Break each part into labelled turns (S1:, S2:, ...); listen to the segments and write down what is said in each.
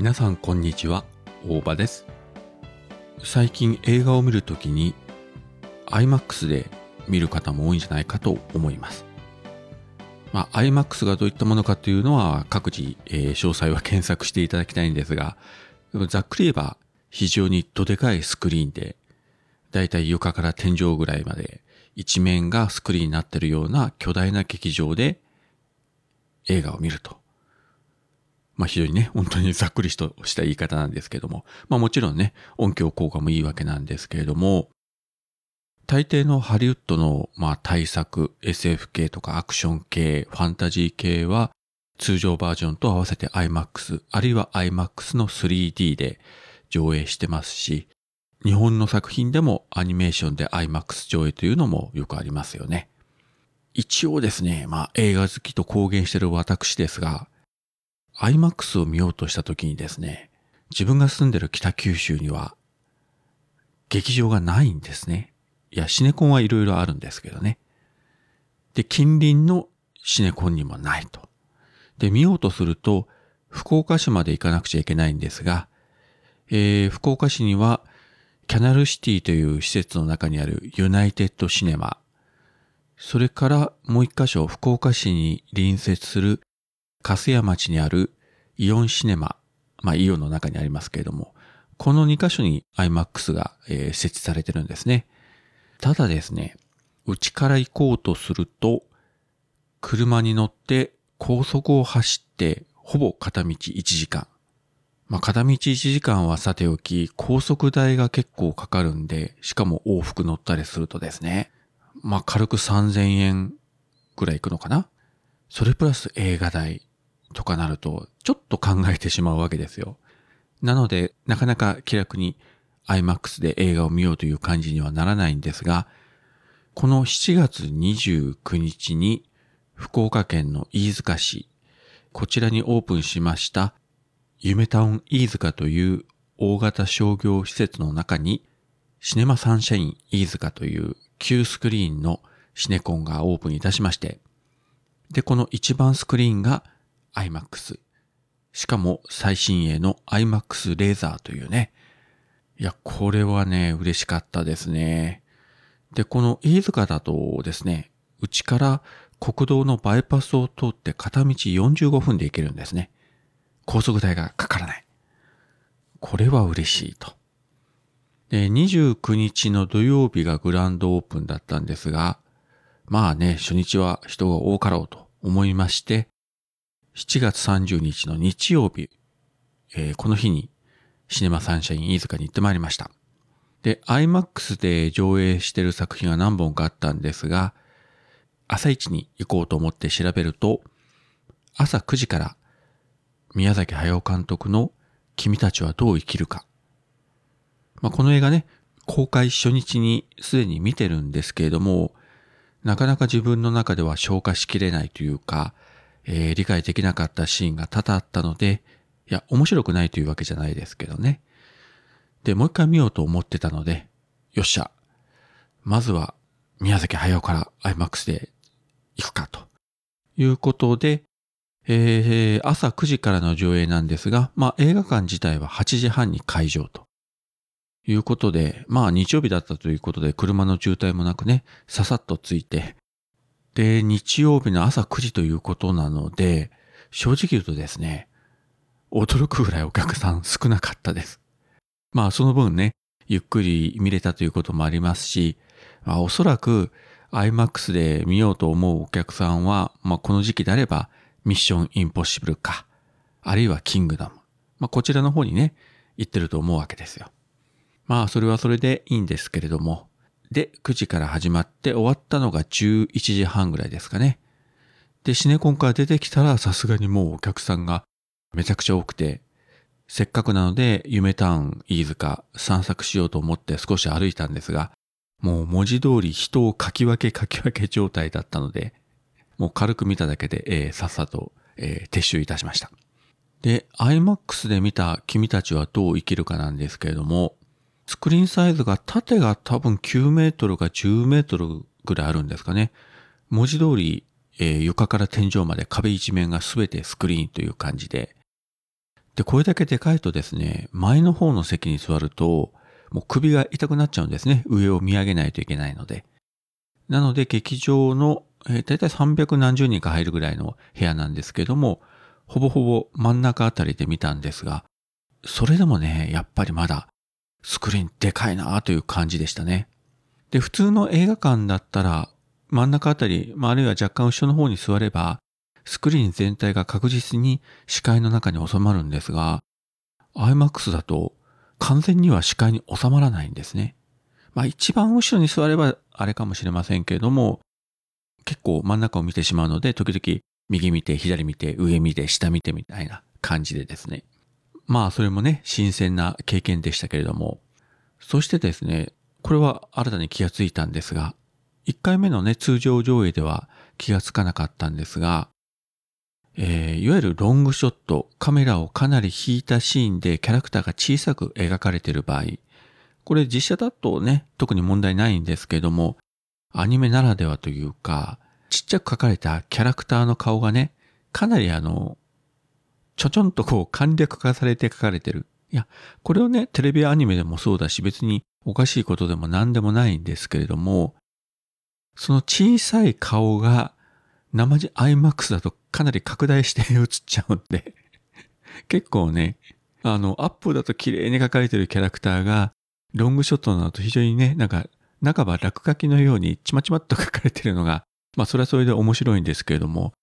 S1: 皆さんこんにちは。大場です。最近映画を見るときに IMAX で見る方も多いんじゃないかと思います。まあ IMAX がどういったものかというのは各自、えー、詳細は検索していただきたいんですがざっくり言えば非常にどでかいスクリーンでだいたい床から天井ぐらいまで一面がスクリーンになっているような巨大な劇場で映画を見ると。まあ非常にね、本当にざっくりとした言い方なんですけども、まあもちろんね、音響効果もいいわけなんですけれども、大抵のハリウッドの、まあ、大作、SF 系とかアクション系、ファンタジー系は、通常バージョンと合わせて IMAX、あるいは IMAX の 3D で上映してますし、日本の作品でもアニメーションで IMAX 上映というのもよくありますよね。一応ですね、まあ映画好きと公言してる私ですが、IMAX を見ようとした時にですね、自分が住んでる北九州には劇場がないんですね。いや、シネコンはいろいろあるんですけどね。で、近隣のシネコンにもないと。で、見ようとすると、福岡市まで行かなくちゃいけないんですが、えー、福岡市には、キャナルシティという施設の中にあるユナイテッドシネマ、それからもう一箇所福岡市に隣接する粕屋町にあるイオンシネマ、まあイオンの中にありますけれども、この2カ所に IMAX が、えー、設置されてるんですね。ただですね、うちから行こうとすると、車に乗って高速を走ってほぼ片道1時間。まあ、片道1時間はさておき、高速代が結構かかるんで、しかも往復乗ったりするとですね、まあ、軽く3000円ぐらい行くのかなそれプラス映画代。とかなると、ちょっと考えてしまうわけですよ。なので、なかなか気楽に IMAX で映画を見ようという感じにはならないんですが、この7月29日に福岡県の飯塚市、こちらにオープンしました夢タウン飯塚という大型商業施設の中にシネマサンシャイン飯塚という旧スクリーンのシネコンがオープンいたしまして、で、この一番スクリーンが IMAX。しかも最新鋭の IMAX レーザーというね。いや、これはね、嬉しかったですね。で、この飯塚だとですね、うちから国道のバイパスを通って片道45分で行けるんですね。高速代がかからない。これは嬉しいと。で、29日の土曜日がグランドオープンだったんですが、まあね、初日は人が多かろうと思いまして、7月30日の日曜日、えー、この日にシネマサンシャイン飯塚に行ってまいりました。で、IMAX で上映してる作品が何本かあったんですが、朝一に行こうと思って調べると、朝9時から宮崎駿監督の君たちはどう生きるか。まあ、この映画ね、公開初日にすでに見てるんですけれども、なかなか自分の中では消化しきれないというか、えー、理解できなかったシーンが多々あったので、いや、面白くないというわけじゃないですけどね。で、もう一回見ようと思ってたので、よっしゃ。まずは、宮崎駿から IMAX で行くかと。いうことで、えー、朝9時からの上映なんですが、まあ映画館自体は8時半に開場と。いうことで、まあ日曜日だったということで車の渋滞もなくね、ささっとついて、で、日曜日の朝9時ということなので、正直言うとですね、驚くぐらいお客さん少なかったです。まあその分ね、ゆっくり見れたということもありますし、まあ、おそらく IMAX で見ようと思うお客さんは、まあこの時期であればミッションインポッシブルか、あるいはキングダム。まあこちらの方にね、行ってると思うわけですよ。まあそれはそれでいいんですけれども、で、9時から始まって終わったのが11時半ぐらいですかね。で、シネコンから出てきたらさすがにもうお客さんがめちゃくちゃ多くて、せっかくなので夢タウン飯塚散策しようと思って少し歩いたんですが、もう文字通り人をかき分けかき分け状態だったので、もう軽く見ただけで、えー、さっさと、えー、撤収いたしました。で、IMAX で見た君たちはどう生きるかなんですけれども、スクリーンサイズが縦が多分9メートルか10メートルぐらいあるんですかね。文字通り、えー、床から天井まで壁一面が全てスクリーンという感じで。で、これだけでかいとですね、前の方の席に座ると、もう首が痛くなっちゃうんですね。上を見上げないといけないので。なので、劇場の、えー、だいたい300何十人か入るぐらいの部屋なんですけども、ほぼほぼ真ん中あたりで見たんですが、それでもね、やっぱりまだスクリーンでかいなという感じでしたね。で、普通の映画館だったら、真ん中あたり、まあ、あるいは若干後ろの方に座れば、スクリーン全体が確実に視界の中に収まるんですが、IMAX だと完全には視界に収まらないんですね。まあ一番後ろに座ればあれかもしれませんけれども、結構真ん中を見てしまうので、時々右見て、左見て、上見て、下見てみたいな感じでですね。まあそれもね、新鮮な経験でしたけれども、そしてですね、これは新たに気がついたんですが、1回目のね、通常上映では気がつかなかったんですが、えー、いわゆるロングショット、カメラをかなり引いたシーンでキャラクターが小さく描かれている場合、これ実写だとね、特に問題ないんですけども、アニメならではというか、ちっちゃく描かれたキャラクターの顔がね、かなりあの、ちょちょんとこう簡略化されて描かれてる。いや、これをね、テレビアニメでもそうだし、別におかしいことでも何でもないんですけれども、その小さい顔が生地 IMAX だとかなり拡大して映っちゃうんで 結構ね、あの、アップだと綺麗に描かれてるキャラクターが、ロングショットだと非常にね、なんか、半ば落書きのようにちまちまっと書かれてるのが、まあそれはそれで面白いんですけれども、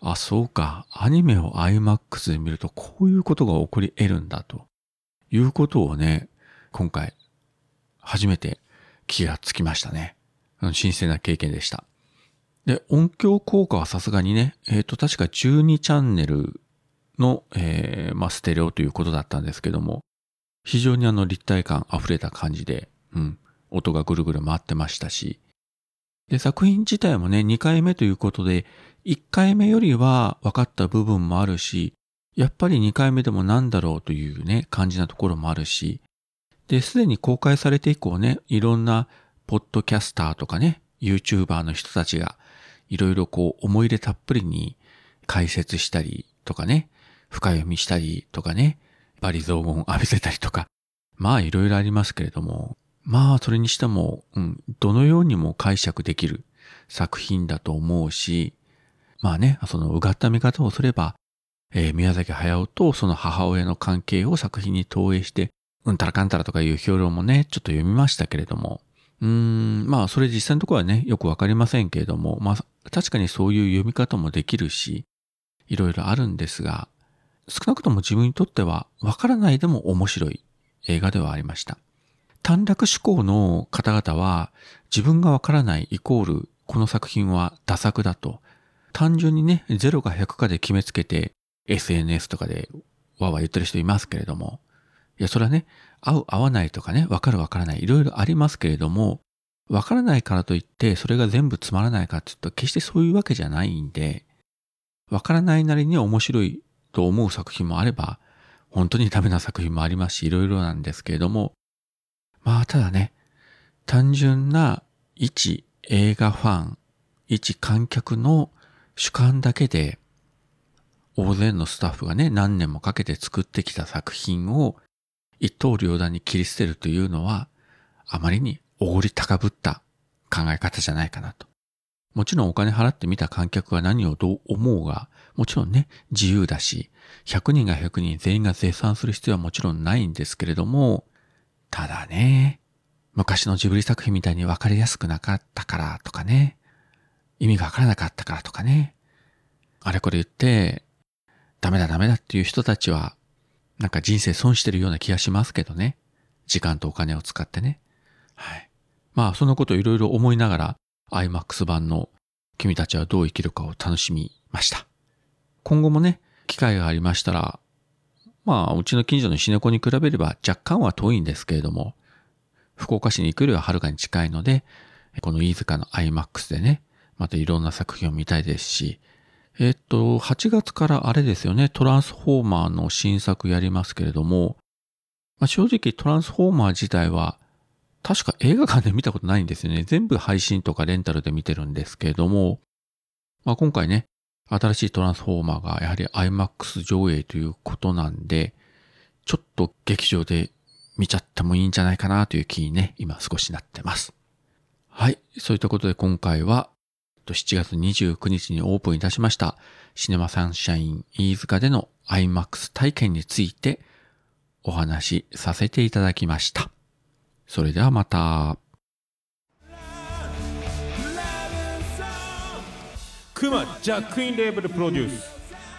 S1: あ、そうか、アニメを IMAX で見るとこういうことが起こり得るんだということをね、今回初めて気がつきましたね。新鮮な経験でした。で、音響効果はさすがにね、えっ、ー、と、確か12チャンネルの、えー、まあ、ステレオということだったんですけども、非常にあの立体感溢れた感じで、うん、音がぐるぐる回ってましたし、で、作品自体もね、2回目ということで、1回目よりは分かった部分もあるし、やっぱり2回目でもなんだろうというね、感じなところもあるし、で、すでに公開されて以降ね、いろんなポッドキャスターとかね、YouTuber の人たちが、いろいろこう思い入れたっぷりに解説したりとかね、深読みしたりとかね、バリ雑言浴びせたりとか、まあいろいろありますけれども、まあそれにしても、うん、どのようにも解釈できる作品だと思うし、まあね、そのうがった見方をすれば、えー、宮崎駿とその母親の関係を作品に投影して、うんたらかんたらとかいう評論もね、ちょっと読みましたけれども、うーん、まあそれ実際のところはね、よくわかりませんけれども、まあ確かにそういう読み方もできるし、いろいろあるんですが、少なくとも自分にとってはわからないでも面白い映画ではありました。短絡思考の方々は自分がわからないイコールこの作品はダ作だと。単純にね0か100かで決めつけて SNS とかでわわ言ってる人いますけれども。いやそれはね合う合わないとかねわかるわからない。いろいろありますけれどもわからないからといってそれが全部つまらないかって言うと決してそういうわけじゃないんでわからないなりに面白いと思う作品もあれば、本当にダメな作品もありますし、いろいろなんですけれども、まあ、ただね、単純な一映画ファン、一観客の主観だけで、大勢のスタッフがね、何年もかけて作ってきた作品を一刀両断に切り捨てるというのは、あまりにおごり高ぶった考え方じゃないかなと。もちろんお金払ってみた観客が何をどう思うが、もちろんね、自由だし、100人が100人全員が絶賛する必要はもちろんないんですけれども、ただね、昔のジブリ作品みたいに分かりやすくなかったからとかね、意味がわからなかったからとかね、あれこれ言って、ダメだダメだっていう人たちは、なんか人生損してるような気がしますけどね。時間とお金を使ってね。はい。まあ、そのことをいろいろ思いながら、IMAX 版の君たちはどう生きるかを楽しみました。今後もね、機会がありましたら、まあ、うちの近所のシネコに比べれば若干は遠いんですけれども、福岡市に行くよりははるかに近いので、この飯塚の IMAX でね、またいろんな作品を見たいですし、えっと、8月からあれですよね、トランスフォーマーの新作やりますけれども、まあ、正直トランスフォーマー自体は確か映画館で見たことないんですよね。全部配信とかレンタルで見てるんですけれども、まあ、今回ね、新しいトランスフォーマーがやはり IMAX 上映ということなんで、ちょっと劇場で見ちゃってもいいんじゃないかなという気にね、今少しなってます。はい。そういったことで今回は、7月29日にオープンいたしましたシネマサンシャイン飯塚での IMAX 体験についてお話しさせていただきました。それではまた。
S2: クマジャックインレーベルプロデュース。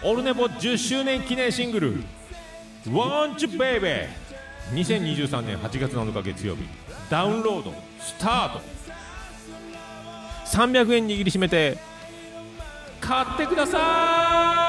S2: オルネボ10周年記念シングル「Want You Baby」2023年8月7日月曜日ダウンロードスタート。300円握りしめて買ってください!